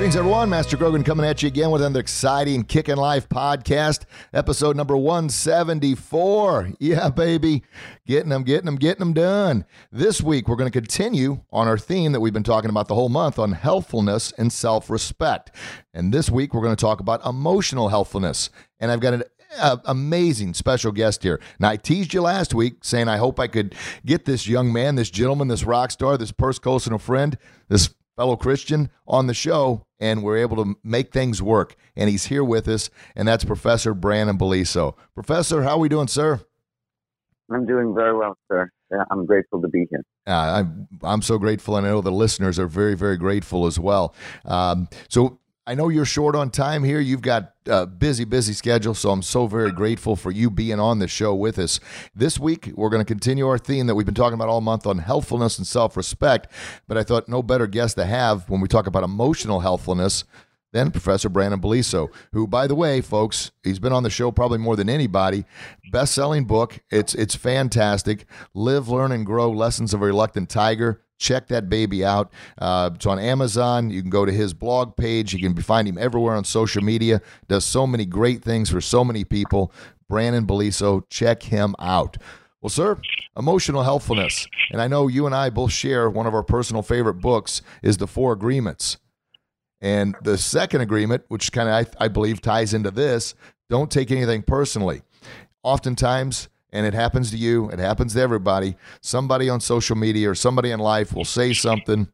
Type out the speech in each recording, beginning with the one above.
Greetings, everyone. Master Grogan coming at you again with another exciting Kickin' Life podcast, episode number 174. Yeah, baby. Getting them, getting them, getting them done. This week, we're going to continue on our theme that we've been talking about the whole month on healthfulness and self respect. And this week, we're going to talk about emotional healthfulness. And I've got an uh, amazing special guest here. Now, I teased you last week saying I hope I could get this young man, this gentleman, this rock star, this personal friend, this fellow Christian on the show, and we're able to make things work. And he's here with us, and that's Professor Brannon Beliso. Professor, how are we doing, sir? I'm doing very well, sir. I'm grateful to be here. Uh, I'm I'm so grateful, and I know the listeners are very very grateful as well. Um, so I know you're short on time here. You've got a busy, busy schedule, so I'm so very grateful for you being on the show with us. This week, we're going to continue our theme that we've been talking about all month on healthfulness and self respect. But I thought no better guest to have when we talk about emotional healthfulness than Professor Brannon Beliso, who, by the way, folks, he's been on the show probably more than anybody. Best selling book. It's, it's fantastic. Live, Learn, and Grow Lessons of a Reluctant Tiger check that baby out. Uh, it's on Amazon. You can go to his blog page. You can find him everywhere on social media. Does so many great things for so many people. Brannon Beliso, check him out. Well, sir, emotional healthfulness. And I know you and I both share one of our personal favorite books is The Four Agreements. And the second agreement, which kind of I, I believe ties into this, don't take anything personally. Oftentimes, and it happens to you, it happens to everybody. Somebody on social media or somebody in life will say something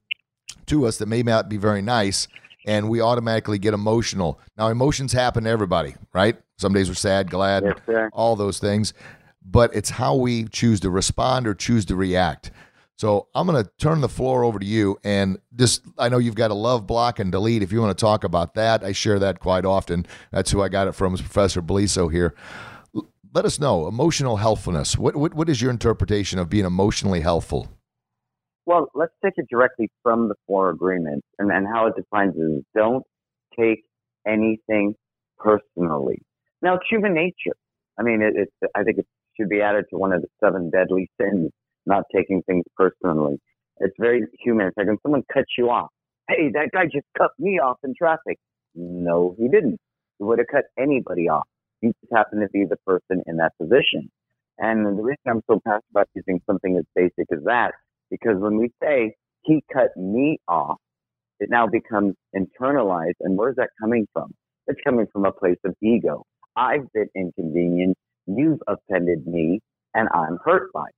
to us that may not be very nice, and we automatically get emotional. Now, emotions happen to everybody, right? Some days we're sad, glad, yes, all those things, but it's how we choose to respond or choose to react. So I'm going to turn the floor over to you, and just I know you've got a love block and delete. If you want to talk about that, I share that quite often. That's who I got it from, is Professor Beliso here let us know emotional healthfulness. What, what, what is your interpretation of being emotionally healthful? Well, let's take it directly from the four agreements and, and how it defines is don't take anything personally. Now, it's human nature. I mean, it, it's, I think it should be added to one of the seven deadly sins, not taking things personally. It's very human. It's like when someone cuts you off. Hey, that guy just cut me off in traffic. No, he didn't. He would have cut anybody off. You just happen to be the person in that position. And the reason I'm so passionate about using something as basic as that, because when we say he cut me off, it now becomes internalized. And where's that coming from? It's coming from a place of ego. I've been inconvenienced. You've offended me and I'm hurt by it.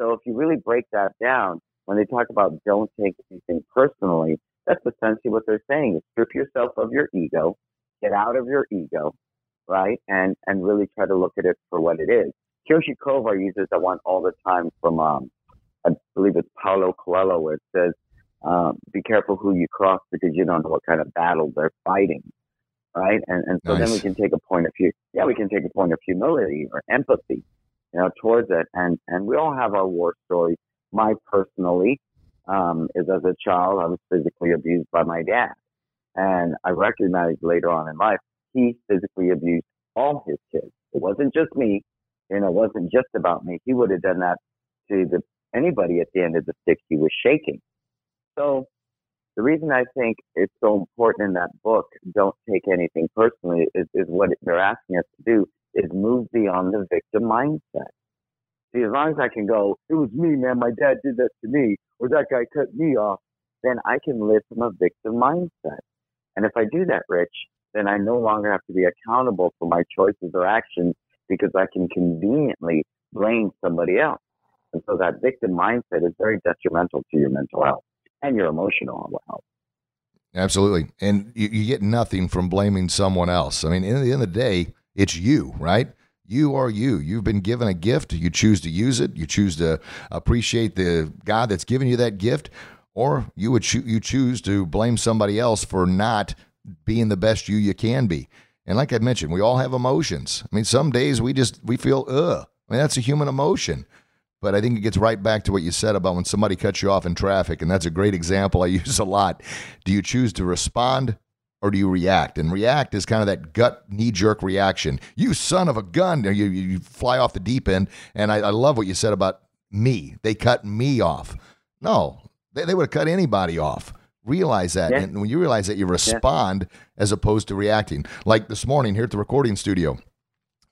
So if you really break that down, when they talk about don't take anything personally, that's essentially what they're saying is strip yourself of your ego, get out of your ego, right? And and really try to look at it for what it is. Kyoshi Kovar uses that one all the time from um, I believe it's Paulo Coelho, where it says, um, "Be careful who you cross because you don't know what kind of battle they're fighting." Right, and and so nice. then we can take a point of view. Yeah, we can take a point of humility or empathy, you know, towards it. And and we all have our war stories. My personally um, is as a child, I was physically abused by my dad, and I recognized later on in life he physically abused all his kids. It wasn't just me, and it wasn't just about me. He would have done that to the, anybody at the end of the stick he was shaking. So the reason I think it's so important in that book, don't take anything personally, is, is what they're asking us to do is move beyond the victim mindset. See, as long as I can go, it was me, man, my dad did that to me, or that guy cut me off, then I can live from a victim mindset. And if I do that, Rich, then I no longer have to be accountable for my choices or actions because I can conveniently blame somebody else. And so that victim mindset is very detrimental to your mental health and your emotional health. Absolutely. And you, you get nothing from blaming someone else. I mean, in the end of the day, it's you, right? You are you. You've been given a gift. You choose to use it. You choose to appreciate the God that's given you that gift, or you would cho- you choose to blame somebody else for not being the best you you can be. And like I mentioned, we all have emotions. I mean, some days we just we feel ugh. I mean, that's a human emotion. But I think it gets right back to what you said about when somebody cuts you off in traffic, and that's a great example I use a lot. Do you choose to respond or do you react? And react is kind of that gut knee jerk reaction. You son of a gun. You, you fly off the deep end. And I, I, love what you said about me. They cut me off. No, they, they would have cut anybody off. Realize that. Yeah. And when you realize that, you respond yeah. as opposed to reacting. Like this morning here at the recording studio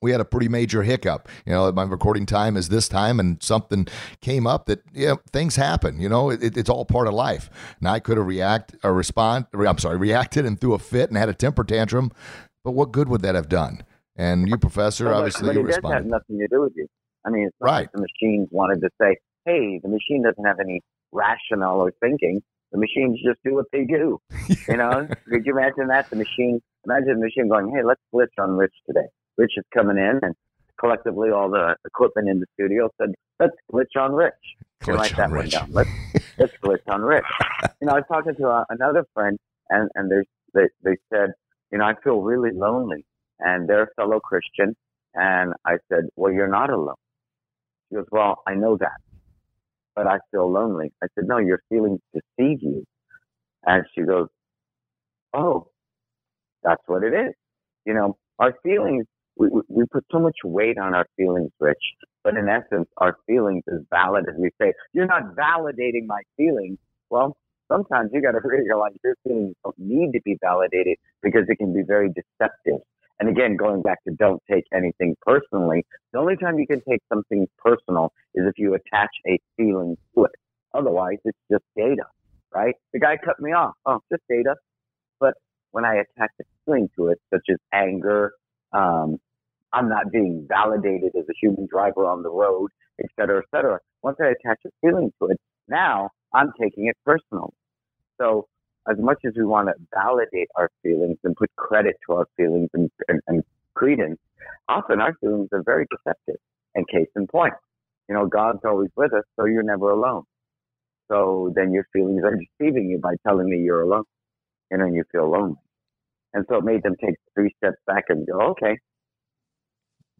we had a pretty major hiccup. You know, my recording time is this time, and something came up that yeah, things happen. You know, it, it's all part of life. Now I could have react or respond. I'm sorry, reacted and threw a fit and had a temper tantrum. But what good would that have done? And you, Professor, well, obviously but you it responded. Has nothing to do with you. I mean, it's not right. like the machines wanted to say, "Hey, the machine doesn't have any rationale or thinking." The machines just do what they do. You know, could you imagine that? The machine, imagine the machine going, "Hey, let's glitch on Rich today." Rich is coming in, and collectively all the equipment in the studio said, "Let's glitch on Rich." Glitch write that Rich. one down. Let's let's glitch on Rich. You know, I was talking to a, uh, another friend, and and they they they said, you know, I feel really lonely, and they're a fellow Christian, and I said, well, you're not alone. She goes, well, I know that, but I feel lonely. I said, no, your feelings deceive you, and she goes, oh, that's what it is. You know, our feelings we, we put so much weight on our feelings, Rich. But in essence, our feelings, is valid as we say, you're not validating my feelings. Well, sometimes you got to realize your feelings don't need to be validated because it can be very deceptive. And again, going back to don't take anything personally, the only time you can take something personal is if you attach a feeling to it. Otherwise, it's just data, right? The guy cut me off. Oh, just data. But when I attach a feeling to it, such as anger, um, I'm not being validated as a human driver on the road, et cetera, et cetera. Once I attach a feeling to it, now I'm taking it personal. So as much as we want to validate our feelings and put credit to our feelings and, and, and credence, often our feelings are very deceptive. And case in point, you know, God's always with us, so you're never alone. So then your feelings are deceiving you by telling me you're alone, and then you feel lonely. And so it made them take three steps back and go, okay,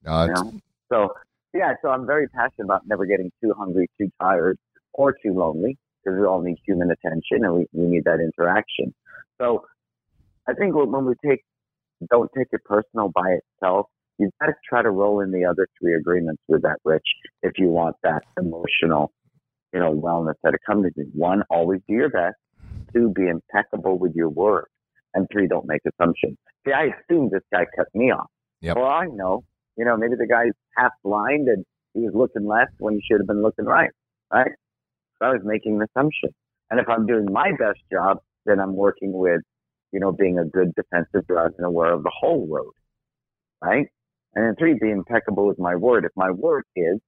uh, you know? So yeah, so I'm very passionate about never getting too hungry, too tired, or too lonely because we all need human attention and we, we need that interaction. So I think when we take don't take it personal by itself, you've got to try to roll in the other three agreements with that, Rich, if you want that emotional, you know, wellness that accompanies it. One, always do your best. Two, be impeccable with your word. And three, don't make assumptions. See, I assumed this guy cut me off. Yep. Well, I know you know, maybe the guy's half blind and he was looking left when he should have been looking right, right? So I was making an assumption. And if I'm doing my best job, then I'm working with, you know, being a good defensive driver and aware of the whole road, right? And then three, be impeccable with my word. If my word is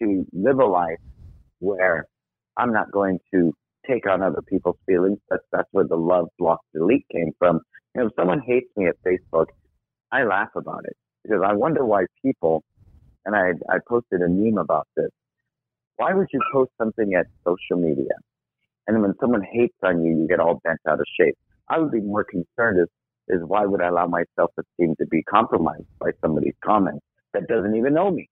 to live a life where I'm not going to take on other people's feelings, that's, that's where the love block delete came from. You know, if someone hates me at Facebook, I laugh about it because I wonder why people, and I, I posted a meme about this. Why would you post something at social media? And when someone hates on you, you get all bent out of shape. I would be more concerned is, is why would I allow my self-esteem to be compromised by somebody's comments that doesn't even know me?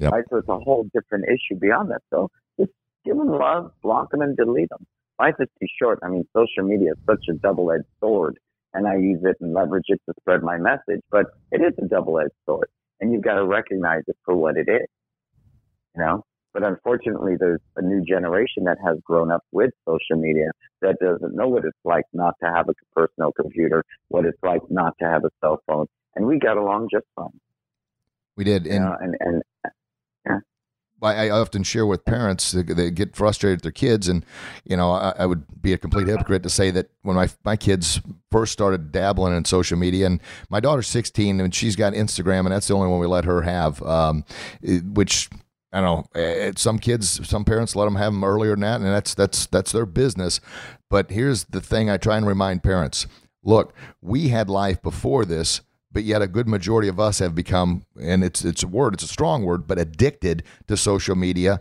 Yep. Right? So it's a whole different issue beyond that. So just give them love, block them, and delete them. Life is too short. I mean, social media is such a double-edged sword and I use it and leverage it to spread my message. But it is a double edged sword and you've got to recognize it for what it is, you know? But unfortunately, there's a new generation that has grown up with social media that doesn't know what it's like not to have a personal computer, what it's like not to have a cell phone. And we got along just fine. We did. And, you know, and, and I, often share with parents they, get frustrated with their kids, and you know I, I, would be a complete hypocrite to say that when my my kids first started dabbling in social media, and my daughter's 16 and she's got Instagram, and that's the only one we let her have, um, which I know. Eh, some kids, some parents let them have them earlier than that, and that's that's that's their business. But here's the thing: I try and remind parents: look, we had life before this but yet a good majority of us have become, and it's it's a word, it's a strong word, but addicted to social media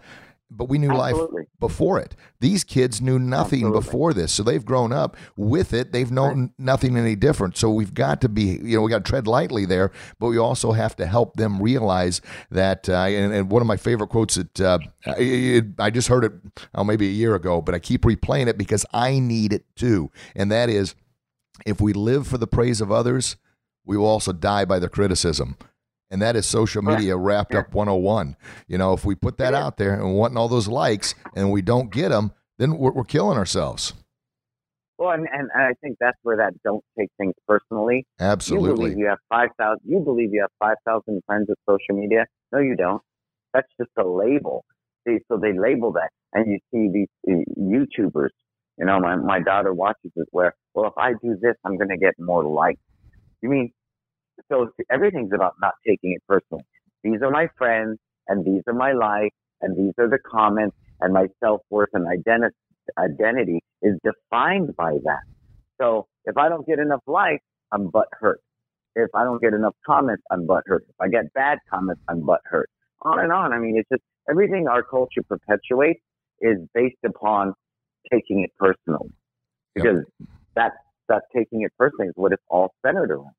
but we knew Absolutely. life before it. These kids knew nothing Absolutely. before this, so they've grown up with it. They've known Right. nothing any different. So we've got to be, you know, we got to tread lightly there, but we also have to help them realize that. Uh, and, and one of my favorite quotes that uh, it, I just heard it, oh, maybe a year ago, but I keep replaying it because I need it too, and that is, if we live for the praise of others, we will also die by their criticism. And that is social media wrapped up 101. You know, if we put that out there and wanting all those likes and we don't get them, then we're, we're killing ourselves. Well, and, and and I think that's where that don't take things personally. absolutely You believe you have five thousand. You believe you have five thousand friends with social media. No, you don't. That's just a label. See, so they label that, and you see these uh, YouTubers. You know, my my daughter watches it. Where, well, if I do this, I'm going to get more likes. You mean so? Everything's about not taking it personally. These are my friends, and these are my likes, and these are the comments, and my self worth and identity identity is defined by that. So if I don't get enough likes, I'm butt hurt. If I don't get enough comments, I'm butt hurt. If I get bad comments, I'm butt hurt. On and on. I mean, it's just everything our culture perpetuates is based upon taking it personally. Yep. Because that that taking it personally is what it's all centered around.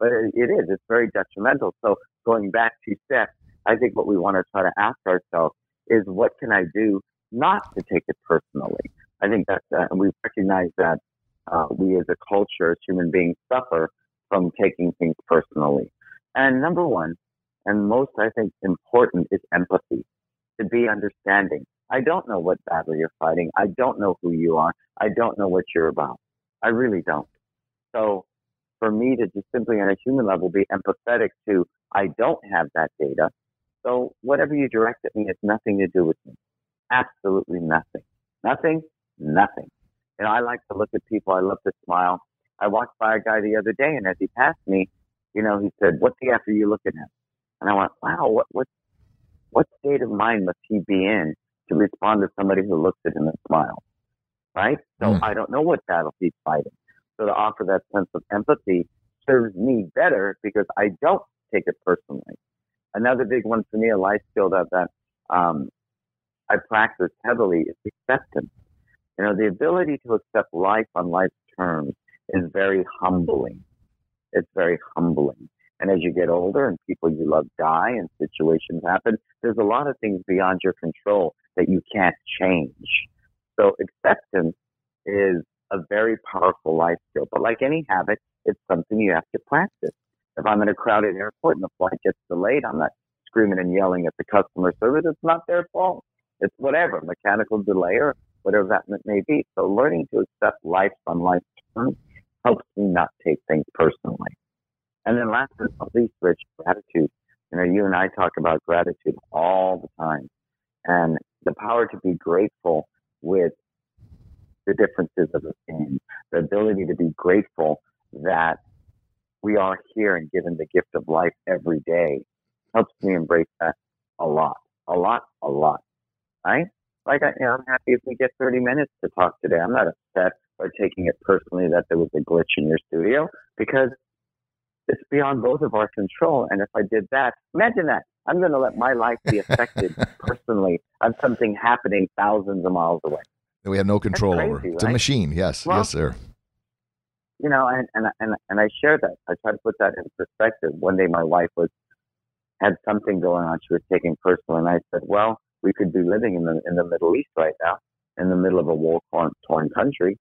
But it, is. It's very detrimental. So going back to steps, I think what we want to try to ask ourselves is what can I do not to take it personally? I think that's uh, and we recognize that uh, we as a culture, as human beings, suffer from taking things personally. And number one, and most I think important, is empathy. To be understanding. I don't know what battle you're fighting. I don't know who you are. I don't know what you're about. I really don't. So for me to just simply on a human level be empathetic to, I don't have that data. So whatever you direct at me has nothing to do with me. Absolutely nothing. Nothing, nothing. You know, I like to look at people. I love to smile. I walked by a guy the other day, and as he passed me, you know, he said, "What the f are you looking at?" And I went, "Wow, what what what state of mind must he be in to respond to somebody who looks at him and smiles?" Right? So Mm. I don't know what battle he's fighting. So to offer that sense of empathy serves me better because I don't take it personally. Another big one for me, a life skill that that um, I practice heavily is acceptance. You know, the ability to accept life on life's terms is very humbling. It's very humbling. And as you get older and people you love die and situations happen, there's a lot of things beyond your control that you can't change. So acceptance is a very powerful life skill. But like any habit, it's something you have to practice. If I'm in a crowded airport and the flight gets delayed, I'm not screaming and yelling at the customer service. It's not their fault. It's whatever, mechanical delay or whatever that may be. So learning to accept life on life's terms helps me not take things personally. And then last but not least, Rich, gratitude. You know, you and I talk about gratitude all the time and the power to be grateful with the differences of opinion, the ability to be grateful that we are here and given the gift of life every day helps me embrace that a lot, a lot, a lot. Right? Like, I, you know, I'm happy if we get 30 minutes to talk today. I'm not upset or taking it personally that there was a glitch in your studio because it's beyond both of our control. And if I did that, imagine that. I'm going to let my life be affected personally of something happening thousands of miles away. That we have no control crazy, over. It's a machine. Yes. Well, yes, sir. you know, and, and and and I share that. I try to put that in perspective. One day, my wife was had something going on. She was taking personal, and I said, "Well, we could be living in the in the Middle East right now, in the middle of a war torn, torn country."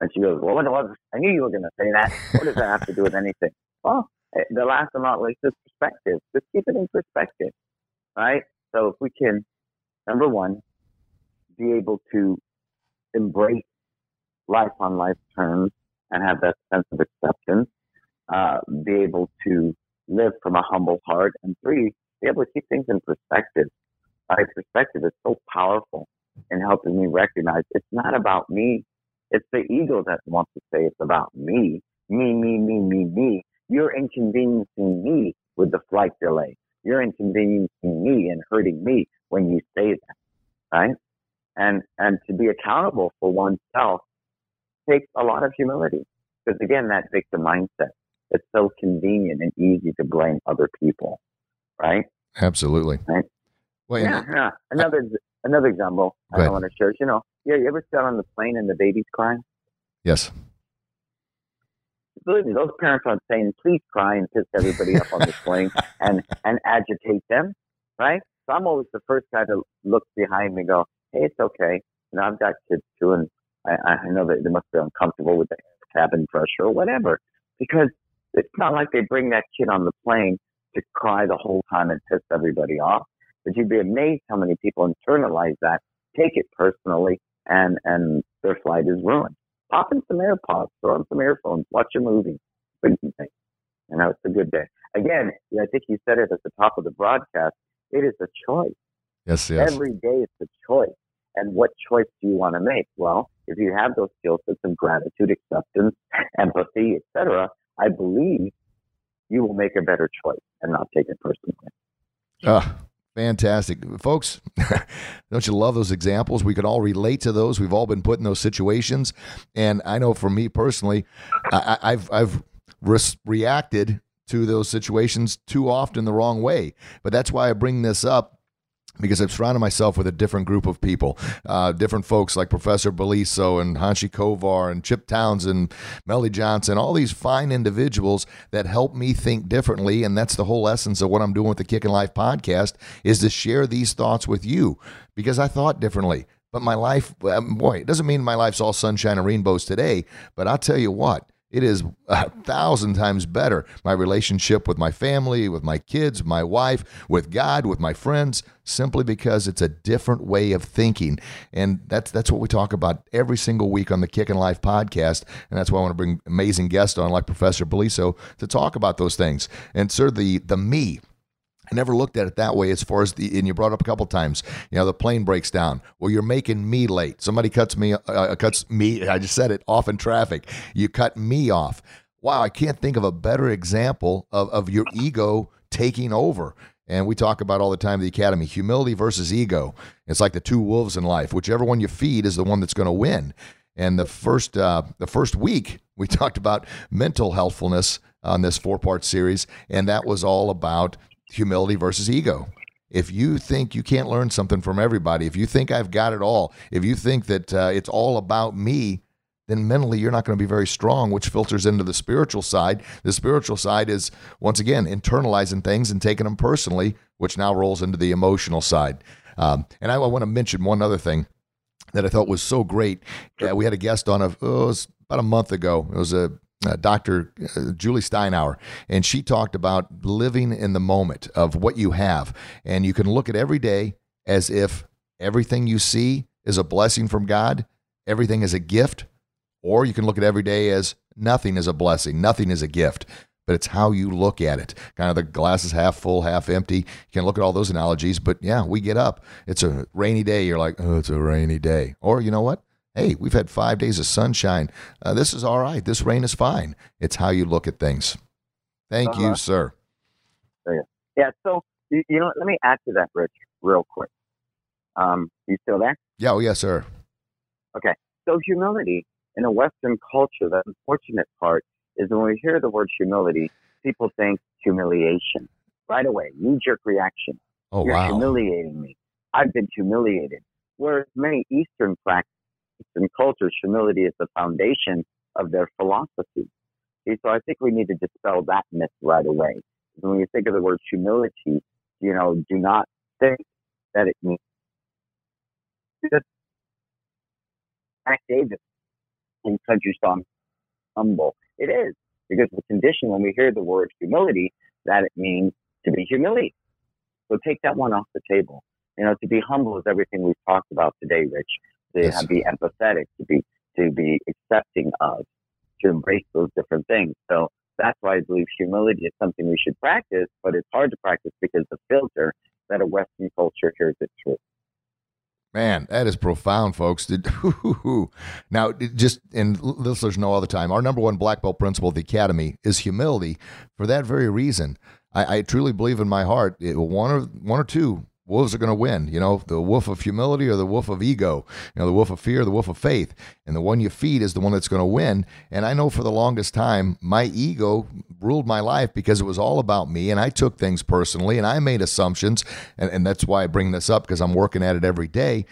And she goes, "Well, what, what, I knew you were going to say that. What does that have to do with anything?" Well, eh, the last but not least is perspective. Just keep it in perspective, right? So if we can, number one, be able to embrace life on life terms and have that sense of acceptance, uh, be able to live from a humble heart, and three, be able to keep things in perspective. My perspective is so powerful in helping me recognize it's not about me. It's the ego that wants to say it's about me, me, me, me, me, me. You're inconveniencing me with the flight delay. You're inconveniencing me and hurting me when you say that, right? And and to be accountable for oneself takes a lot of humility. Because again, that victim mindset. it's so convenient and easy to blame other people, right? Absolutely. Right. Well, yeah, yeah. Another another example I want to share. You know, yeah, you ever sat on the plane and the baby's crying? Yes. Believe me, those parents aren't saying, "Please cry and piss everybody up on the plane and and agitate them," right? So I'm always the first guy to look behind me and go, "Hey, it's okay. You know, I've got kids too, and I, I know that they must be uncomfortable with the cabin pressure or whatever, because it's not like they bring that kid on the plane to cry the whole time and piss everybody off. But you'd be amazed how many people internalize that, take it personally, and and their flight is ruined. Pop in some AirPods, throw on some earphones, watch a movie. What do you think? You know, it's a good day. Again, I think you said it at the top of the broadcast. It is a choice. Yes, yes. Every day it's a choice. And what choice do you want to make? Well, if you have those skill sets of gratitude, acceptance, empathy, etc., I believe you will make a better choice and not take it personally. Uh, fantastic. Folks, don't you love those examples? We could all relate to those. We've all been put in those situations. And I know for me personally, I, have I've re- reacted to those situations too often the wrong way. But that's why I bring this up because I've surrounded myself with a different group of people, uh, different folks like Professor Beliso and Hanshi Kovar and Chip Townsend, and Melly Johnson, all these fine individuals that help me think differently. And that's the whole essence of what I'm doing with the Kicking Life podcast is to share these thoughts with you because I thought differently. But my life, boy, it doesn't mean my life's all sunshine and rainbows today. But I'll tell you what, it is a thousand times better. My relationship with my family, with my kids, my wife, with God, with my friends, simply because it's a different way of thinking. And that's that's what we talk about every single week on the Kicking Life podcast. And that's why I want to bring amazing guests on like Professor Beliso to talk about those things. And sir, the the me I never looked at it that way as far as the, and you brought up a couple times, you know, the plane breaks down. Well, you're making me late. Somebody cuts me, uh, uh, cuts me, I just said it, off in traffic. You cut me off. Wow, I can't think of a better example of, of your ego taking over. And we talk about all the time the academy humility versus ego. It's like the two wolves in life. Whichever one you feed is the one that's going to win. And the first uh, the first week we talked about mental healthfulness on this four part series, and that was all about humility versus ego. If you think you can't learn something from everybody, if you think I've got it all, if you think that uh, it's all about me, then mentally you're not going to be very strong, which filters into the spiritual side. The spiritual side is, once again, internalizing things and taking them personally, which now rolls into the emotional side. Um, and I, I want to mention one other thing that I thought was so great. Uh, we had a guest on a, oh, it was about a month ago. It was a uh, Dr. Uh, Julie Steinauer, and she talked about living in the moment of what you have. And you can look at every day as if everything you see is a blessing from God, everything is a gift, or you can look at every day as nothing is a blessing, nothing is a gift. But it's how you look at it. Kind of the glass is half full, half empty. You can look at all those analogies, but yeah, we get up. It's a rainy day. You're like, oh, it's a rainy day. Or you know what? Hey, we've had five days of sunshine. Uh, this is all right. This rain is fine. It's how you look at things. Thank uh-huh. you, sir. Yeah. So, you know, let me add to that, Rich, real quick. Um, you still there? Yeah. Oh, yes, sir. Okay. So, humility in a Western culture, the unfortunate part is when we hear the word humility, people think humiliation right away, knee jerk reaction. Oh, You're wow. humiliating me. I've been humiliated. Whereas many Eastern practices and cultures, humility is the foundation of their philosophy. See, so I think we need to dispel that myth right away. When you think of the word humility, you know, do not think that it means Mac Davis in country song humble. It is because the condition when we hear the word humility that it means to be humiliated. So take that one off the table. You know, to be humble is everything we've talked about today, Rich to yes. be empathetic, to be to be accepting of, to embrace those different things. So that's why I believe humility is something we should practice, but it's hard to practice because the filter that a Western culture hears it through. Man, that is profound, folks. now, just and listeners know all the time, our number one black belt principle of the academy is humility. For that very reason, I, I truly believe in my heart, it, one or one or two wolves are going to win. You know, the wolf of humility or the wolf of ego. You know, the wolf of fear, the wolf of faith, and the one you feed is the one that's going to win. And I know for the longest time, my ego ruled my life because it was all about me, and I took things personally, and I made assumptions, and, and that's why I bring this up because I'm working at it every day.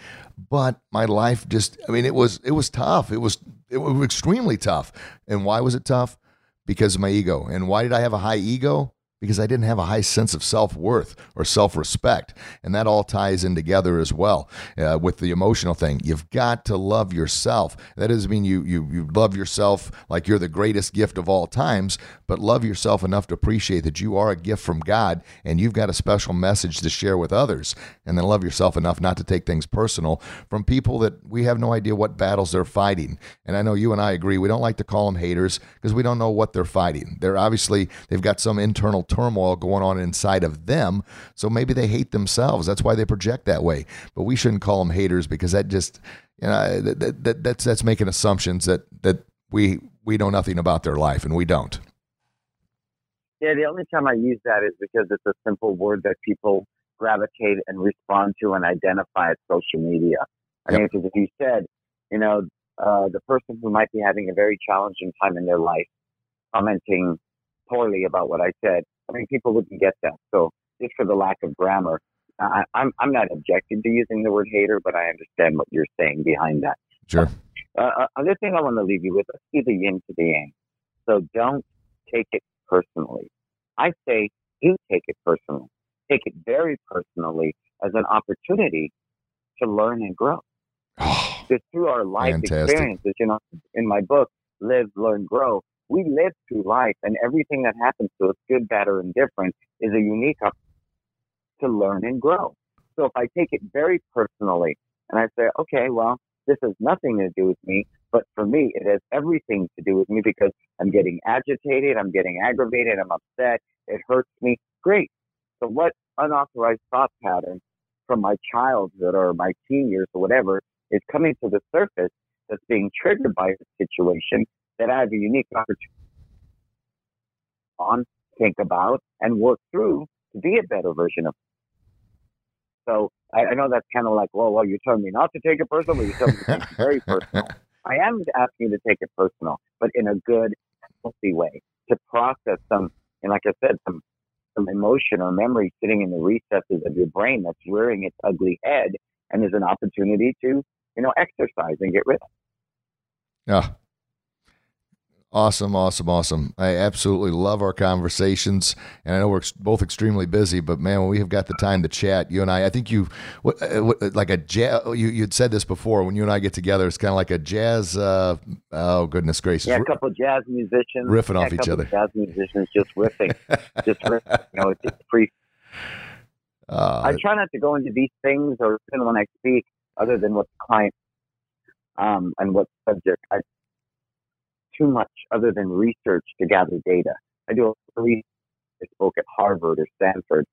But my life just—I mean, it was it was tough. It was it was extremely tough. And why was it tough? Because of my ego. And why did I have a high ego? Because I didn't have a high sense of self worth or self respect. And that all ties in together as well uh, with the emotional thing. You've got to love yourself. That doesn't mean you, you, you love yourself like you're the greatest gift of all times, but love yourself enough to appreciate that you are a gift from God and you've got a special message to share with others. And then love yourself enough not to take things personal from people that we have no idea what battles they're fighting. And I know you and I agree. We don't like to call them haters because we don't know what they're fighting. They're obviously, they've got some internal turmoil going on inside of them. So maybe they hate themselves. That's why they project that way. But we shouldn't call them haters because that just, you know, that, that, that's that's making assumptions that that we we know nothing about their life, and we don't. Yeah, the only time I use that is because it's a simple word that people gravitate and respond to and identify at social media. I yep. mean, because if you said, you know, uh, the person who might be having a very challenging time in their life, commenting poorly about what I said, I mean, people wouldn't get that. So just for the lack of grammar, I, I'm I'm not objected to using the word hater, but I understand what you're saying behind that. Sure. Uh, uh other thing I want to leave you with: let's see the yin to the yang. So don't take it personally. I say do take it personally. Take it very personally as an opportunity to learn and grow. Oh, because through our life fantastic. experiences, you know, in my book, Live, Learn, Grow, we live through life and everything that happens to us, good, bad, or indifferent, is a unique opportunity to learn and grow. So if I take it very personally and I say, okay, well, this has nothing to do with me, but for me, it has everything to do with me because I'm getting agitated, I'm getting aggravated, I'm upset, it hurts me. Great. So what unauthorized thought pattern from my childhood or my teen years or whatever is coming to the surface that's being triggered by a situation that I have a unique opportunity on, think about, and work through to be a better version of. So I, I know that's kind of like, well, well, you're telling me not to take it personal, but you're telling me to take it very personal. I am asking you to take it personal, but in a good, healthy way to process some, and like I said, some some emotion or memory sitting in the recesses of your brain that's rearing its ugly head, and is an opportunity to, you know, exercise and get rid of. Yeah, Awesome, awesome, awesome. I absolutely love our conversations, and I know we're both extremely busy. But man, when we have got the time to chat, you and I, I think you, what, uh, what, uh, like a jazz. You you'd said this before. When you and I get together, it's kind of like a jazz. Uh, oh goodness gracious! Yeah, a couple of jazz musicians riffing yeah, off each other. Jazz musicians just riffing, just riffing. You know, it's just free. Uh, I try not to go into these things, or even when I speak, other than what the client um, and what subject. I too much other than research to gather data. I do a research. I spoke at Harvard or Stanford.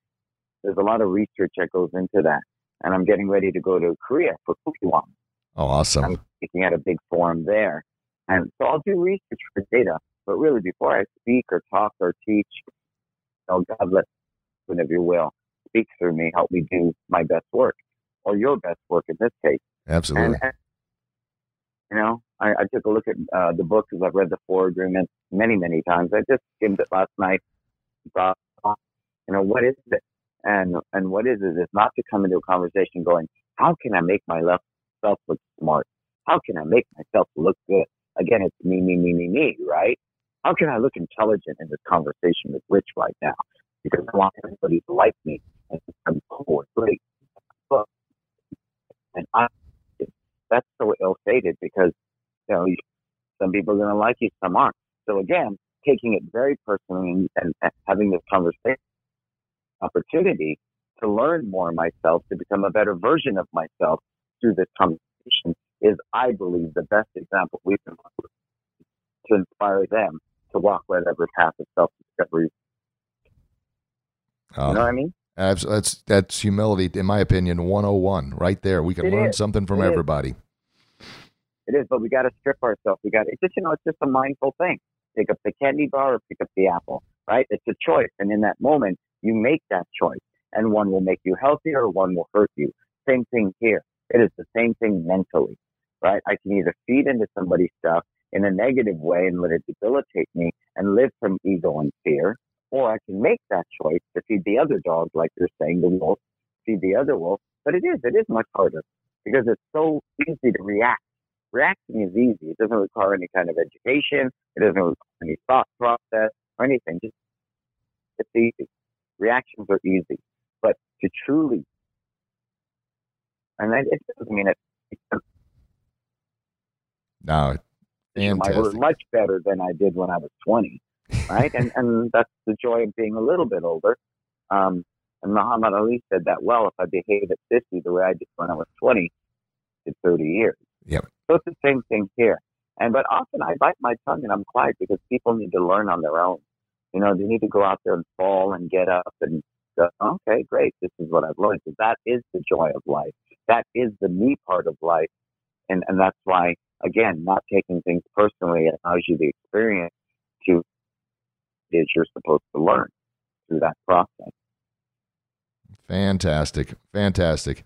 There's a lot of research that goes into that. And I'm getting ready to go to Korea for Kukkiwon. Oh, awesome. I'm speaking at a big forum there. And so I'll do research for data. But really, before I speak or talk or teach, you know, God let one of your will speak through me, help me do my best work or your best work in this case. Absolutely. And you know, I, I took a look at uh, the book because I've read the four agreements many, many times. I just skimmed it last night. Thought, you know, what is it? And and what is it? Is not to come into a conversation going, how can I make myself look smart? How can I make myself look good? Again, it's me, me, me, me, me, right? How can I look intelligent in this conversation with Rich right now? Because I want everybody to like me and I'm cool and great. And I that's so ill-fated because you know some people are going to like you, some aren't. So again, taking it very personally and, and, having this conversation opportunity to learn more myself, to become a better version of myself through this conversation is, I believe, the best example we can offer to inspire them to walk whatever path of self-discovery. Uh, you know what I mean? That's that's humility, in my opinion, 101 right there. We can it learn is. something from it everybody. Is. It is, but we got to strip ourselves. We got it's just, you know, it's just a mindful thing. Pick up the candy bar or pick up the apple, right? It's a choice. And in that moment, you make that choice. and one will make you healthier, one will hurt you. Same thing here. It is the same thing mentally, right? I can either feed into somebody's stuff in a negative way and let it debilitate me and live from ego and fear, or I can make that choice to feed the other dog, like you're saying, the wolf, feed the other wolf. But it is, it is much harder because it's so easy to react. Reacting is easy. It doesn't require any kind of education. It doesn't require any thought process or anything. Just it's easy. Reactions are easy. But to truly, and it doesn't mean it. No, fantastic. I work much better than I did when I was 20, right? and and that's the joy of being a little bit older. Um, and Muhammad Ali said that well. If I behave at 50 the way I did when I was 20, it's 30 years. Yep. So it's the same thing here. And but often I bite my tongue and I'm quiet because people need to learn on their own. You know, they need to go out there and fall and get up and go, okay, great, this is what I've learned. Because that is the joy of life. That is the me part of life. And and that's why again, not taking things personally allows you the experience to is you're supposed to learn through that process. Fantastic. Fantastic.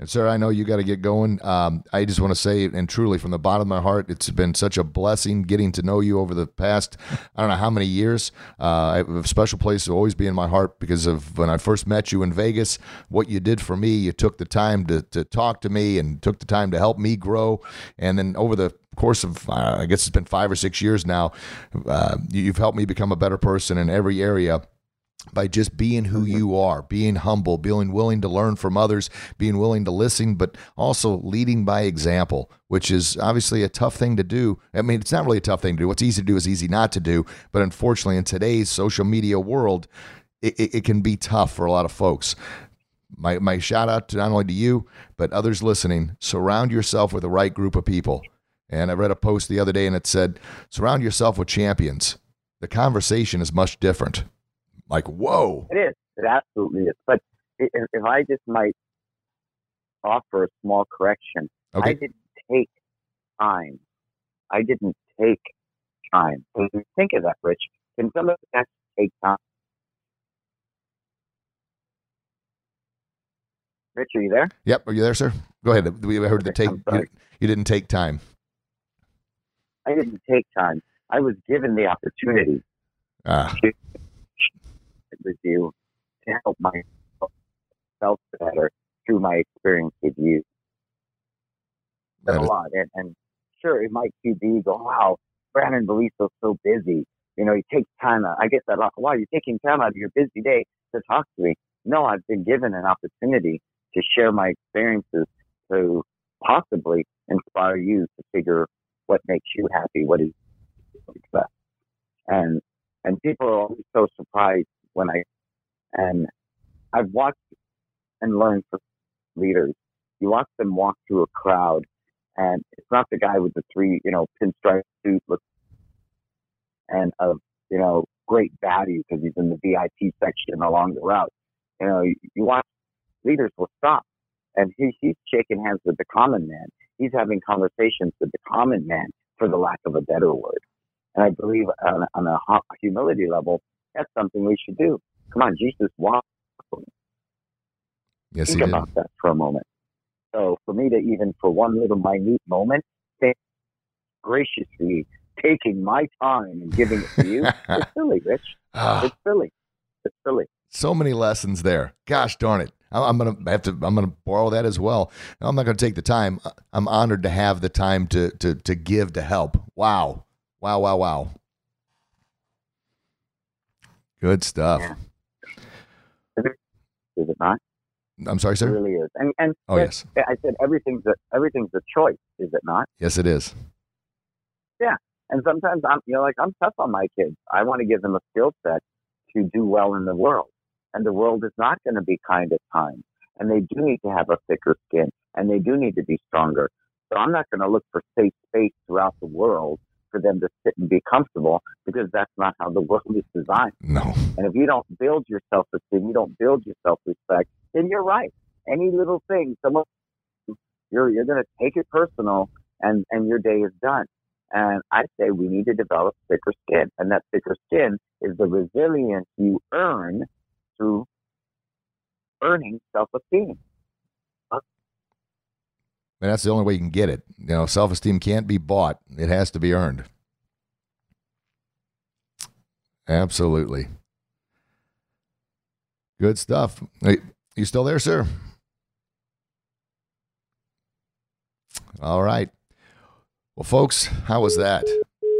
And sir, I know you got to get going. Um, I just want to say, and truly from the bottom of my heart, it's been such a blessing getting to know you over the past, I don't know how many years. Uh, I have a special place to always be in my heart because of when I first met you in Vegas, what you did for me. You took the time to, to talk to me and took the time to help me grow. And then over the course of, uh, I guess it's been five or six years now, uh, you've helped me become a better person in every area by just being who mm-hmm. you are, being humble, being willing to learn from others, being willing to listen, but also leading by example, which is obviously a tough thing to do. I mean, it's not really a tough thing to do. What's easy to do is easy not to do. But unfortunately, in today's social media world, it, it, it can be tough for a lot of folks. My, my shout out to not only to you, but others listening surround yourself with the right group of people. And I read a post the other day and it said, surround yourself with champions. The conversation is much different. Like, whoa. It is. It absolutely is. But if, if I just might offer a small correction, okay. I didn't take time. I didn't take time. think of that, Rich. Can somebody actually take time? Rich, are you there? Yep. Are you there, sir? Go ahead. We heard the take. You, you didn't take time. I didn't take time. I was given the opportunity ah. to with you to help myself better through my experience with you. That's a lot. And, and sure, it might be go, wow, Brannon Beliso's so busy. You know, he takes time out. I get that a lot. Wow, you're taking time out of your busy day to talk to me. No, I've been given an opportunity to share my experiences to possibly inspire you to figure what makes you happy, what is best. And and people are always so surprised when I and I've watched and learned from leaders. You watch them walk through a crowd, and it's not the guy with the three, you know, pinstripe suit look and of you know great value because he's in the VIP section along the route. You know, you, you watch leaders will stop, and he, he's shaking hands with the common man. He's having conversations with the common man, for the lack of a better word. And I believe on, on a humility level, that's something we should do. Come on, Jesus walked. Yes, Think about did. that for a moment. So for me to even for one little minute moment, graciously taking my time and giving it to you, it's silly, Rich. Ah. It's silly. It's silly. So many lessons there. Gosh darn it. I'm gonna have to. I'm gonna borrow that as well. I'm not gonna take the time. I'm honored to have the time to to to give to help. Wow, wow, wow, wow. Good stuff. Yeah. Is it not? I'm sorry, sir. It really is. And and oh yes, I said everything's a, everything's a choice. Is it not? Yes, it is. Yeah, and sometimes I'm you know like I'm tough on my kids. I want to give them a skill set to do well in the world, and the world is not going to be kind at times, and they do need to have a thicker skin, and they do need to be stronger. So I'm not going to look for safe space throughout the world for them to sit and be comfortable because that's not how the world is designed. No. And if you don't build your self esteem, you don't build your self respect, then you're right. Any little thing, someone you're you're gonna take it personal and, and your day is done. And I say we need to develop thicker skin. And that thicker skin is the resilience you earn through earning And that's the only way you can get it. You know, self esteem can't be bought, it has to be earned. Absolutely. Good stuff. Hey, you still there, sir? All right. Well, folks, how was that?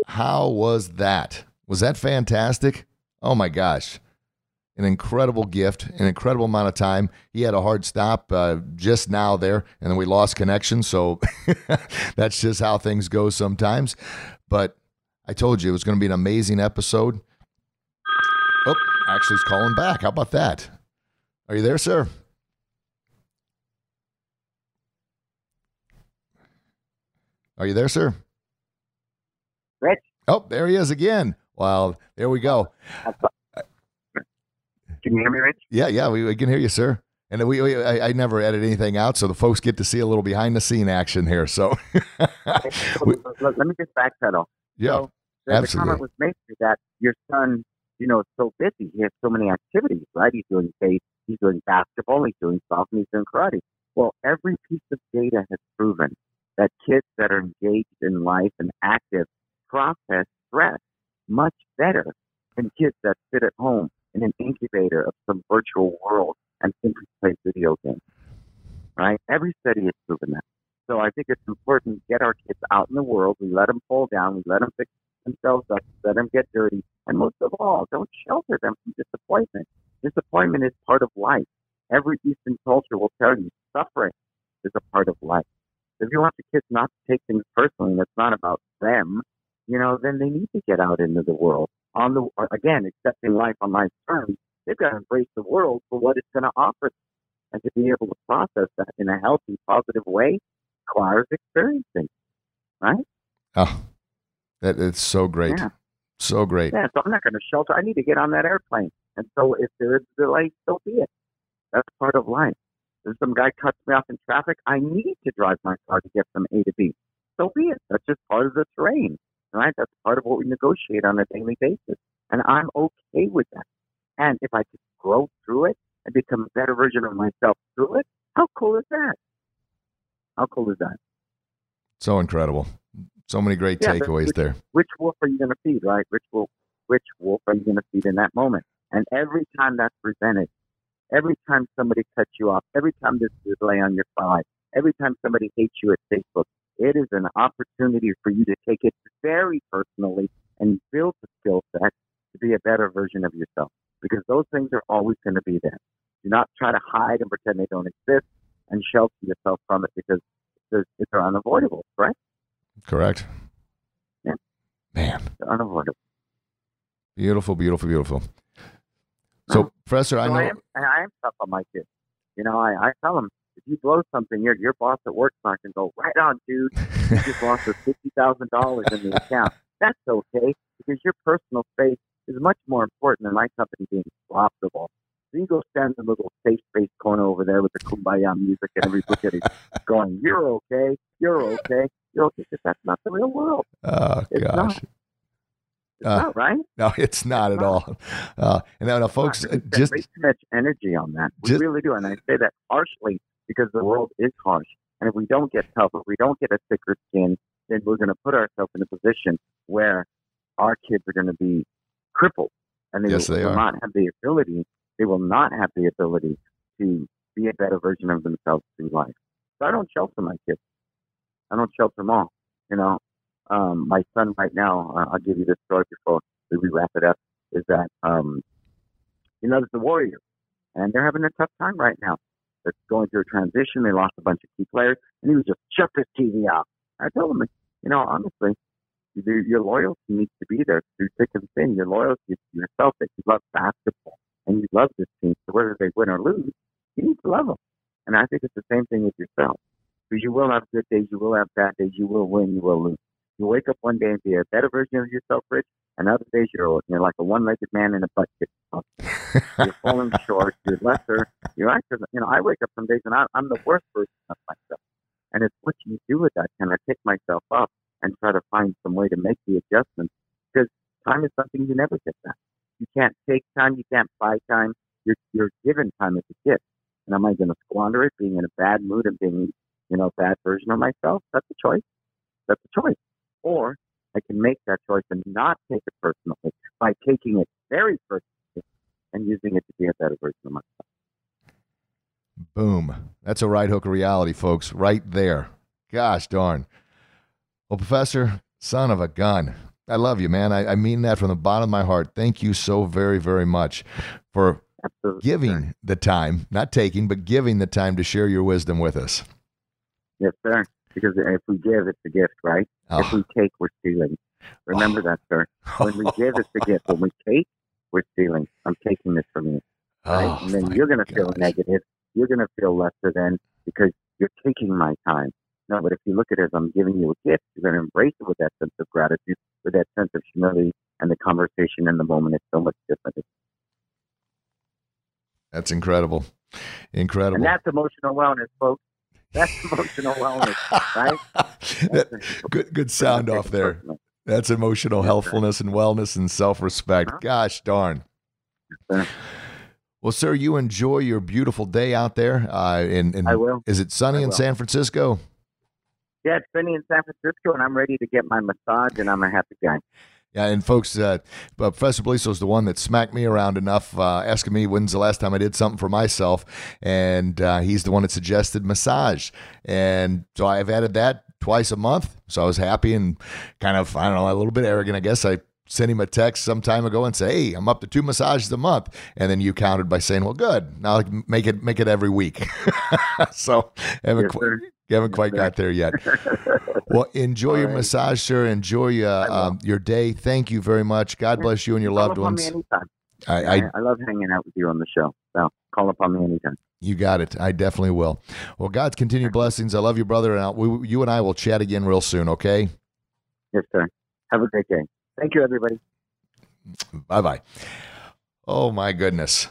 How was that? Was that fantastic? Oh my gosh an incredible gift, an incredible amount of time. He had a hard stop uh, just now there, and then we lost connection. So that's just how things go sometimes. But I told you it was going to be an amazing episode. Oh, actually, he's calling back. How about that? Are you there, sir? Are you there, sir? Rich. Oh, there he is again. Well, there we go. Can you hear me, Rich? Yeah, yeah, we, we can hear you, sir. And we, we I, I, never edit anything out, so the folks get to see a little behind the scene action here. So, we, let, me just backpedal. Yeah, so the, absolutely. The comment was made that your son, you know, is so busy. He has so many activities, right? He's doing base, he's doing basketball, he's doing softball, he's doing karate. Well, every piece of data has proven that kids that are engaged in life and active process stress much better than kids that sit at home in an incubator of some virtual world and simply play video games. Right? Every study has proven that. So I think it's important to get our kids out in the world. We let them fall down. We let them fix themselves up. Let them get dirty. And most of all, don't shelter them from disappointment. Disappointment is part of life. Every Eastern culture will tell you suffering is a part of life. If you want your kids not to take things personally and it's not about them, you know, then they need to get out into the world on the again accepting life on life's terms, they've got to embrace the world for what it's going to offer, and to be able to process that in a healthy, positive way requires experiencing, right? Oh, that it's so great, yeah. so great. Yeah, so I'm not going to shelter. I need to get on that airplane, and so if there is a delay, so be it. That's part of life. If some guy cuts me off in traffic, I need to drive my car to get from A to B. So be it. That's just part of the terrain right? That's part of what we negotiate on a daily basis. And I'm okay with that. And if I could grow through it and become a better version of myself through it, how cool is that? How cool is that? So incredible. So many great yeah, takeaways which, there. Which wolf are you going to feed, right? Which wolf, which wolf are you going to feed in that moment? And every time that's presented, every time somebody cuts you off, every time there's a delay on your side, every time somebody hates you at Facebook, it is an opportunity for you to take it very personally and build the skill set to be a better version of yourself because those things are always going to be there. Do not try to hide and pretend they don't exist and shelter yourself from it because it's unavoidable, right? Correct. Yeah. Man. They're unavoidable. Beautiful, beautiful, beautiful. So, uh, Professor, so I know. I am, I am tough on my kids. You know, I, I tell them if you blow something, your your boss at work not going to go right on, dude. You just lost fifty thousand dollars in the account. That's okay because your personal space is much more important than my company being profitable. So you go stand in the little safe space corner over there with the kumbaya music and everybody going, "You're okay, you're okay, you're okay," because that's not the real world. Oh it's gosh. Not. It's uh, not right. No, it's not it's at not. all. Uh, and now, now folks, we just too much energy on that. We just, really do, and I say that harshly because the world is harsh. And if we don't get tough, if we don't get a thicker skin, then we're going to put ourselves in a position where our kids are going to be crippled, and they, yes, will, they will not have the ability. They will not have the ability to be a better version of themselves through life. So I don't shelter my kids. I don't shelter them all. You know, um, my son right now. Uh, I'll give you this story before we wrap it up. Is that um, you know, loves the Warriors, and they're having a tough time right now. They're going through a transition. They lost a bunch of key players, and he was just shut his TV off. I told him, you know, honestly, your loyalty needs to be there through thick and thin. Your loyalty is to yourself that you love basketball and you love this team. So whether they win or lose, you need to love them. And I think it's the same thing with yourself. Because you will have good days, you will have bad days, you will win, you will lose. You wake up one day and be a better version of yourself, Rich, and other days you're you're like a one-legged man in a butt kick. you're falling short. You're lesser. You're actually, you know, I wake up some days and I, I'm the worst version of myself. And it's what you do with that. Can I pick myself up and try to find some way to make the adjustments? Because time is something you never get back. You can't take time. You can't buy time. You're you're given time as a gift, And am I going to squander it, being in a bad mood and being, you know, a bad version of myself? That's a choice. That's a choice. Or I can make that choice and not take it personally by taking it very personally and using it to be a better version of myself. Boom. That's a right hook of reality, folks, right there. Gosh darn. Well, Professor, son of a gun, I love you, man. I, I mean that from the bottom of my heart. Thank you so very, very much for Absolutely. giving the time, not taking, but giving the time to share your wisdom with us. Yes, sir. Because if we give, it's a gift, right? Oh. If ah. we take, we're stealing. Remember oh. that, sir. When we give, it's a gift. When we take, we're stealing. I'm taking this from you. Right? Oh, and then you're going to feel negative. You're going to feel lesser than because you're taking my time. No, but if you look at it as I'm giving you a gift, you're going to embrace it with that sense of gratitude, with that sense of humility, and the conversation in the moment is so much different. That's incredible. Incredible. And that's emotional wellness, folks. That's emotional wellness, right? good good sound off there. That's emotional healthfulness and wellness and self respect. Uh-huh. Gosh darn. Well, sir, you enjoy your beautiful day out there. Uh, in, in, I will. Is it sunny in San Francisco? Yeah, it's sunny in San Francisco, and I'm ready to get my massage, and I'm a happy guy. Yeah, and folks, uh, Professor Beliso is the one that smacked me around enough, uh, asking me when's the last time I did something for myself, and uh, he's the one that suggested massage, and so I've added that twice a month. So I was happy and kind of I don't know a little bit arrogant, I guess. I sent him a text some time ago and say, "Hey, I'm up to two massages a month," and then you countered by saying, "Well, good. Now make it make it every week." so haven't, yes, you haven't quite got there yet. well, enjoy All your right. massage, sir. Enjoy uh, um, your day. Thank you very much. God bless you and your loved ones. I, I, I, love hanging out with you on the show. So call upon me anytime. You got it. I definitely will. Well, God's continued blessings. I love you, brother. And I'll, we, you and I will chat again real soon, okay? Yes, sir. Have a great day. Thank you, everybody. Bye bye. Oh, my goodness.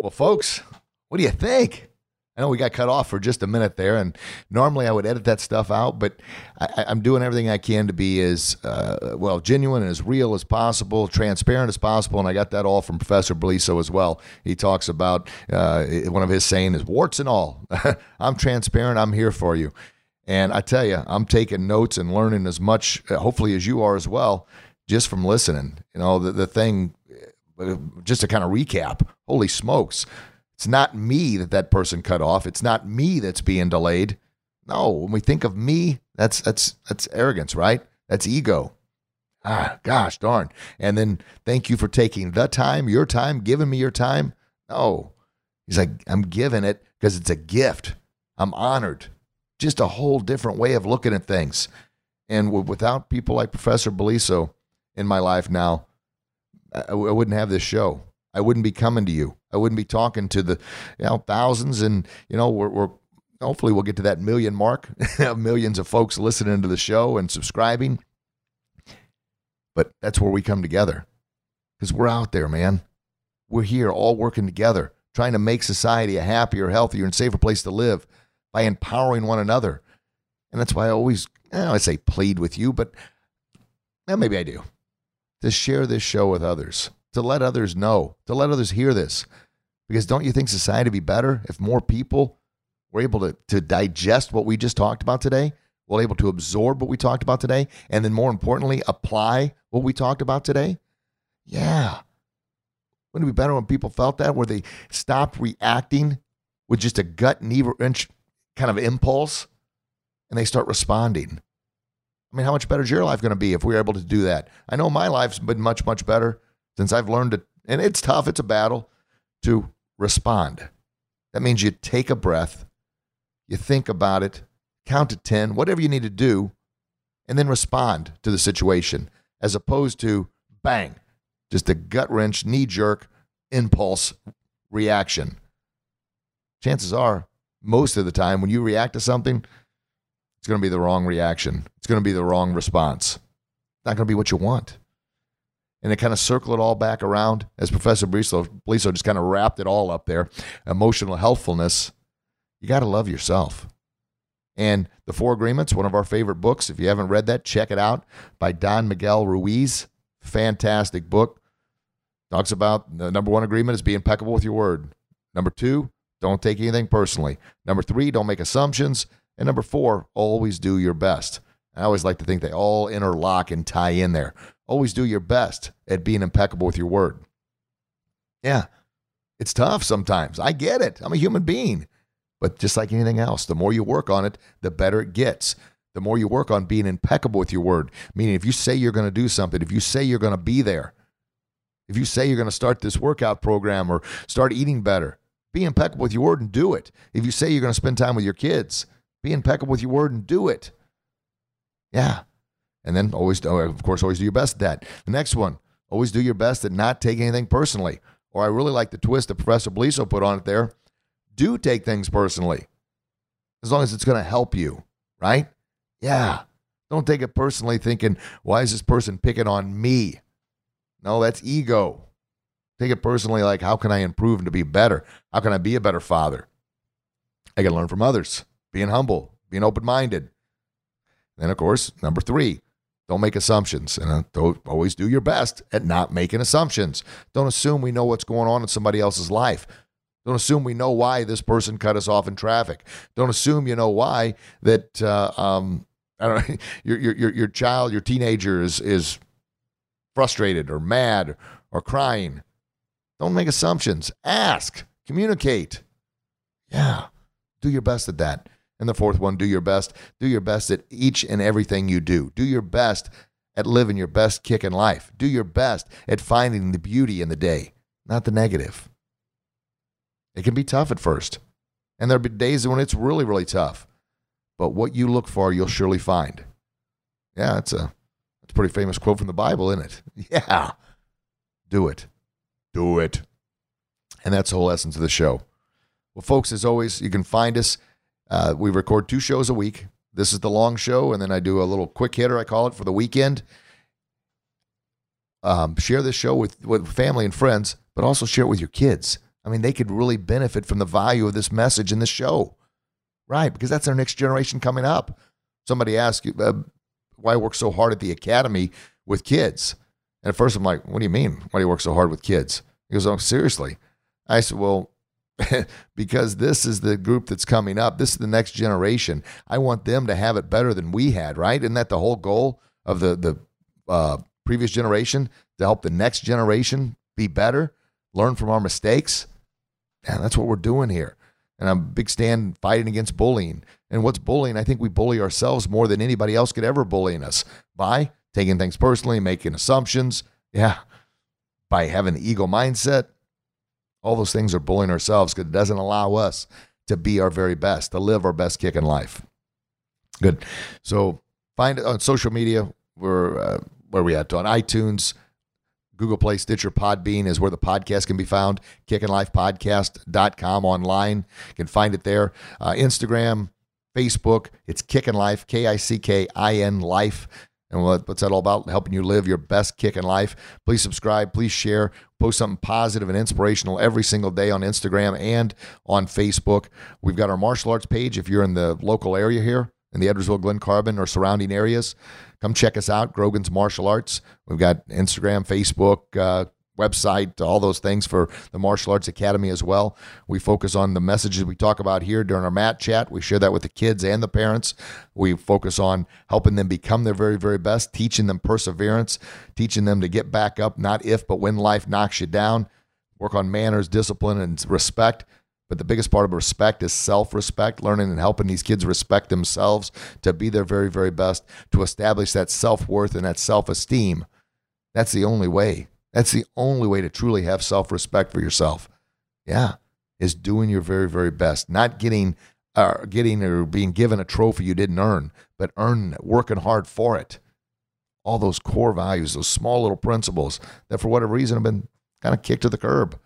Well, folks, what do you think? I know we got cut off for just a minute there, and normally I would edit that stuff out, but I, am doing everything I can to be as uh, well genuine and as real as possible, transparent as possible, and I got that all from Professor Beliso as well. He talks about uh, one of his saying is warts and all. I'm transparent. I'm here for you, and I tell you, I'm taking notes and learning as much, uh, hopefully, as you are as well, just from listening. You know, the the thing. Uh, just to kind of recap, holy smokes it's not me that that person cut off. It's not me that's being delayed. No, when we think of me, that's that's that's arrogance, right? That's ego. Ah, gosh darn. And then thank you for taking the time, your time, giving me your time. No. He's like, I'm giving it because it's a gift. I'm honored. Just a whole different way of looking at things. And without people like Professor Beliso in my life now, I wouldn't have this show. I wouldn't be coming to you. I wouldn't be talking to the you know thousands and you know we're, we're hopefully we'll get to that million mark, millions of folks listening to the show and subscribing. But that's where we come together because we're out there, man. We're here all working together, trying to make society a happier, healthier, and safer place to live by empowering one another. And that's why I always, I say plead with you, but well, maybe I do, to share this show with others to let others know, to let others hear this. Because don't you think society would be better if more people were able to, to digest what we just talked about today, were able to absorb what we talked about today, and then more importantly, apply what we talked about today? Yeah. Wouldn't it be better when people felt that, where they stopped reacting with just a gut knee wrench kind of impulse and they start responding? I mean, how much better is your life going to be if we are able to do that? I know my life's been much, much better since I've learned to, and it's tough, it's a battle, to respond. That means you take a breath, you think about it, count to 10, whatever you need to do, and then respond to the situation as opposed to bang, just a gut wrench, knee jerk, impulse reaction. Chances are, most of the time, when you react to something, it's going to be the wrong reaction. It's going to be the wrong response. Not going to be what you want and to kind of circle it all back around, as Professor Beliso just kind of wrapped it all up there, emotional healthfulness, you got to love yourself. And The Four Agreements, one of our favorite books. If you haven't read that, check it out by Don Miguel Ruiz. Fantastic book. Talks about the number one agreement is be impeccable with your word. Number two, don't take anything personally. Number three, don't make assumptions. And number four, always do your best. I always like to think they all interlock and tie in there. Always do your best at being impeccable with your word. Yeah, it's tough sometimes. I get it. I'm a human being. But just like anything else, the more you work on it, the better it gets. The more you work on being impeccable with your word, meaning if you say you're going to do something, if you say you're going to be there, if you say you're going to start this workout program or start eating better, be impeccable with your word and do it. If you say you're going to spend time with your kids, be impeccable with your word and do it. Yeah. And then always, oh, of course, always do your best at that. The next one, always do your best at not taking anything personally. Or I really like the twist that Professor Beliso put on it there. Do take things personally, as long as it's going to help you, right? Yeah. Don't take it personally thinking, why is this person picking on me? No, that's ego. Take it personally like, how can I improve and to be better? How can I be a better father? I can learn from others, being humble, being open minded. Then, of course, number three, don't make assumptions and uh, always do your best at not making assumptions. Don't assume we know what's going on in somebody else's life. Don't assume we know why this person cut us off in traffic. Don't assume you know why that uh, um, I don't know, your, your your child, your teenager is is frustrated or mad or crying. Don't make assumptions. Ask, communicate. Yeah, do your best at that. And the fourth one, do your best. Do your best at each and everything you do. Do your best at living your best kick in life. Do your best at finding the beauty in the day, not the negative. It can be tough at first. And there'll be days when it's really, really tough. But what you look for, you'll surely find. Yeah, it's a, it's a pretty famous quote from the Bible, isn't it? Yeah. Do it. Do it. And that's the whole essence of the show. Well, folks, as always, you can find us uh, we record two shows a week. This is the long show, and then I do a little quick hitter, I call it, for the weekend. Um, share this show with, with family and friends, but also share it with your kids. I mean, they could really benefit from the value of this message in the show, right? Because that's our next generation coming up. Somebody asked uh, why I work so hard at the academy with kids. And at first, I'm like, what do you mean? Why do you work so hard with kids? He goes, oh, seriously. I said, well, because this is the group that's coming up. This is the next generation. I want them to have it better than we had, right? Isn't that the whole goal of the the uh, previous generation to help the next generation be better, learn from our mistakes? And that's what we're doing here. And I'm a big stand fighting against bullying. And what's bullying? I think we bully ourselves more than anybody else could ever bullying us by taking things personally, making assumptions. Yeah. By having the ego mindset, all those things are bullying ourselves because it doesn't allow us to be our very best, to live our best kick in life. Good. So find it on social media. We're uh, where are we at on iTunes, Google Play, Stitcher, Podbean is where the podcast can be found. KickinLifePodcast.com online. You can find it there. Uh, Instagram, Facebook, it's Kickin' Life, K I C K I N Life. And what's that all about? Helping you live your best kick in life. Please subscribe. Please share. Post something positive and inspirational every single day on Instagram and on Facebook. We've got our martial arts page if you're in the local area here in the Edwardsville, Glen Carbon, or surrounding areas. Come check us out, Grogan's Martial Arts. We've got Instagram, Facebook, uh, website, all those things for the Martial Arts Academy as well. We focus on the messages we talk about here during our mat chat. We share that with the kids and the parents. We focus on helping them become their very, very best, teaching them perseverance, teaching them to get back up, not if, but when life knocks you down. Work on manners, discipline, and respect. But the biggest part of respect is self respect, learning and helping these kids respect themselves to be their very, very best, to establish that self worth and that self esteem. That's the only way that's the only way to truly have self respect for yourself. Yeah, is doing your very, very best, not getting, uh, getting or being given a trophy you didn't earn, but earning working hard for it. All those core values, those small little principles that for whatever reason have been kind of kicked to the curb,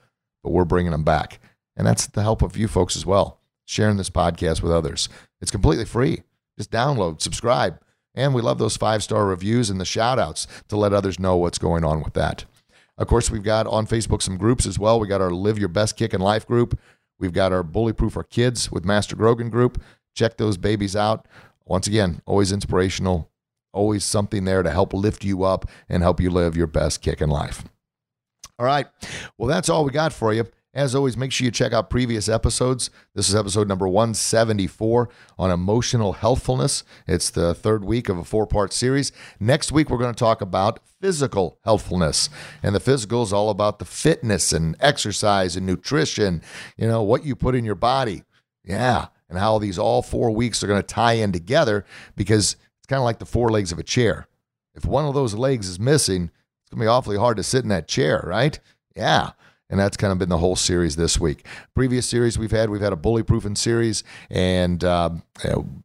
but we're bringing them back. And that's the help of you folks as well, sharing this podcast with others. It's completely free. Just download, subscribe. And we love those five star reviews and the shout outs to let others know what's going on with that. Of course, we've got on Facebook some groups as well. We got our Live Your Best Kick in Life group. We've got our Bully Proof for Kids with Master Grogan group. Check those babies out. Once again, always inspirational, always something there to help lift you up and help you live your best kick in life. All right. Well, that's all we got for you. As always, make sure you check out previous episodes. This is episode number 174 on emotional healthfulness. It's the third week of a four part series. Next week, we're going to talk about physical healthfulness. And the physical is all about the fitness and exercise and nutrition, you know, what you put in your body. Yeah. And how these all four weeks are going to tie in together because it's kind of like the four legs of a chair. If one of those legs is missing, it's going to be awfully hard to sit in that chair, right? Yeah. And that's kind of been the whole series this week. Previous series we've had, we've had a bully proofing series, and um, you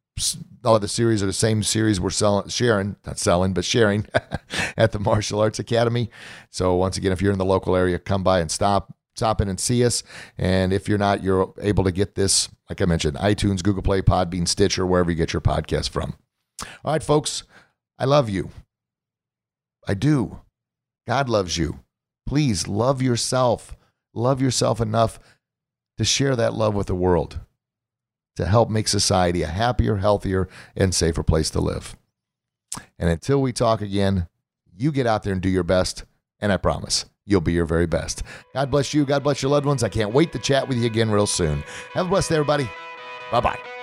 all of the series are the same series we're selling, sharing, not selling, but sharing at the Martial Arts Academy. So once again, if you're in the local area, come by and stop, stop in and see us. And if you're not, you're able to get this, like I mentioned, iTunes, Google Play, Podbean, Stitcher, wherever you get your podcast from. All right, folks, I love you. I do. God loves you. Please love yourself. Love yourself enough to share that love with the world, to help make society a happier, healthier, and safer place to live. And until we talk again, you get out there and do your best, and I promise you'll be your very best. God bless you. God bless your loved ones. I can't wait to chat with you again real soon. Have a blessed day, everybody. Bye bye.